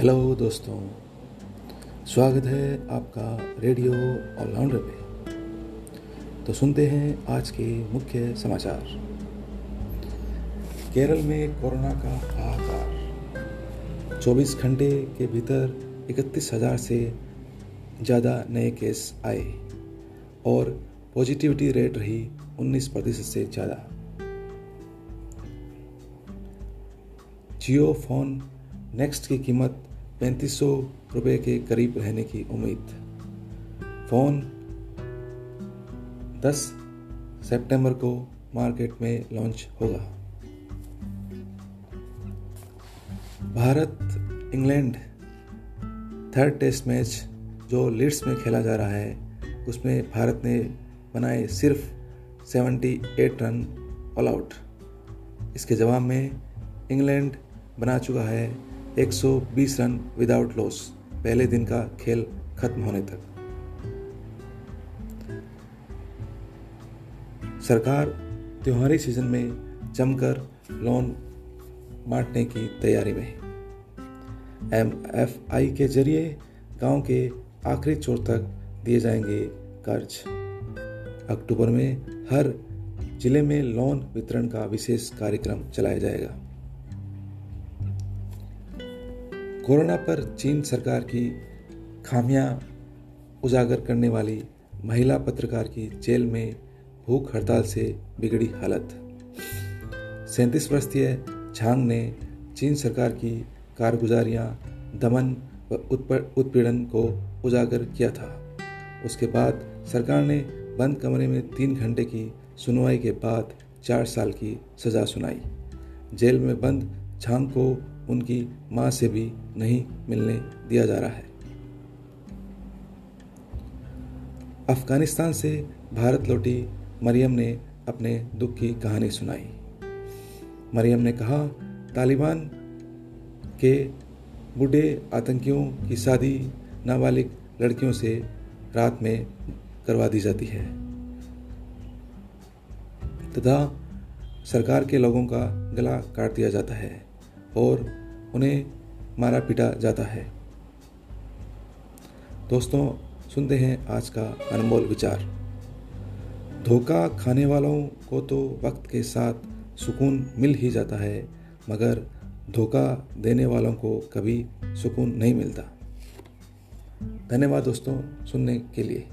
Hello दोस्तों। स्वागत है आपका रेडियो ऑलराउंडर पे। तो सुनते हैं आज के मुख्य समाचार। केरल में कोरोना का हाहाकार 24 घंटे के भीतर इकतीस हज़ार से ज़्यादा नए केस आए और पॉजिटिविटी रेट रही 19 प्रतिशत से ज़्यादा। जियो फ़ोन नेक्स्ट की कीमत पैंतीस सौ रुपये के करीब रहने की उम्मीद। फ़ोन 10 सितंबर को मार्केट में लॉन्च होगा। Bharat, England, third test match जो लीड्स में खेला जा रहा है, उसमें भारत ने बनाए सिर्फ़ 78 रन ऑल आउट। इसके जवाब में इंग्लैंड बना चुका है 120 रन विदाउट लॉस पहले दिन का खेल खत्म होने तक। सरकार त्योहारी सीज़न में जमकर लोन बांटने की तैयारी में एम एफ़ आई के ज़रिए गाँव के आखिरी चोर तक दिए जाएँगे कर्ज। अक्टूबर में हर ज़िले में लोन वितरण का विशेष कार्यक्रम चलाया जाएगा। कोरोना पर चीन सरकार की खामियाँ उजागर करने वाली महिला पत्रकार की जेल में भूख हड़ताल से बिगड़ी हालत। सैंतीस वर्षीय झांग ने चीन सरकार की कारगुजारियाँ, दमन व उत्पीड़न को उजागर किया था। उसके बाद सरकार ने बंद कमरे में तीन घंटे की सुनवाई के बाद चार साल की सज़ा सुनाई। जेल में बंद झांग को उनकी माँ से भी नहीं मिलने दिया जा रहा है। अफ़गानिस्तान से भारत लौटी मरियम ने अपने दुख की कहानी सुनाई। मरियम ने कहा, तालिबान के बूढ़े आतंकियों की शादी नाबालिग लड़कियों से रात में करवा दी जाती है। तथा सरकार के लोगों का गला काट दिया जाता है। और उन्हें मारा पीटा जाता है। दोस्तों, सुनते हैं आज का अनमोल विचार। धोखा खाने वालों को तो वक्त के साथ सुकून मिल ही जाता है, मगर धोखा देने वालों को कभी सुकून नहीं मिलता। धन्यवाद दोस्तों, सुनने के लिए।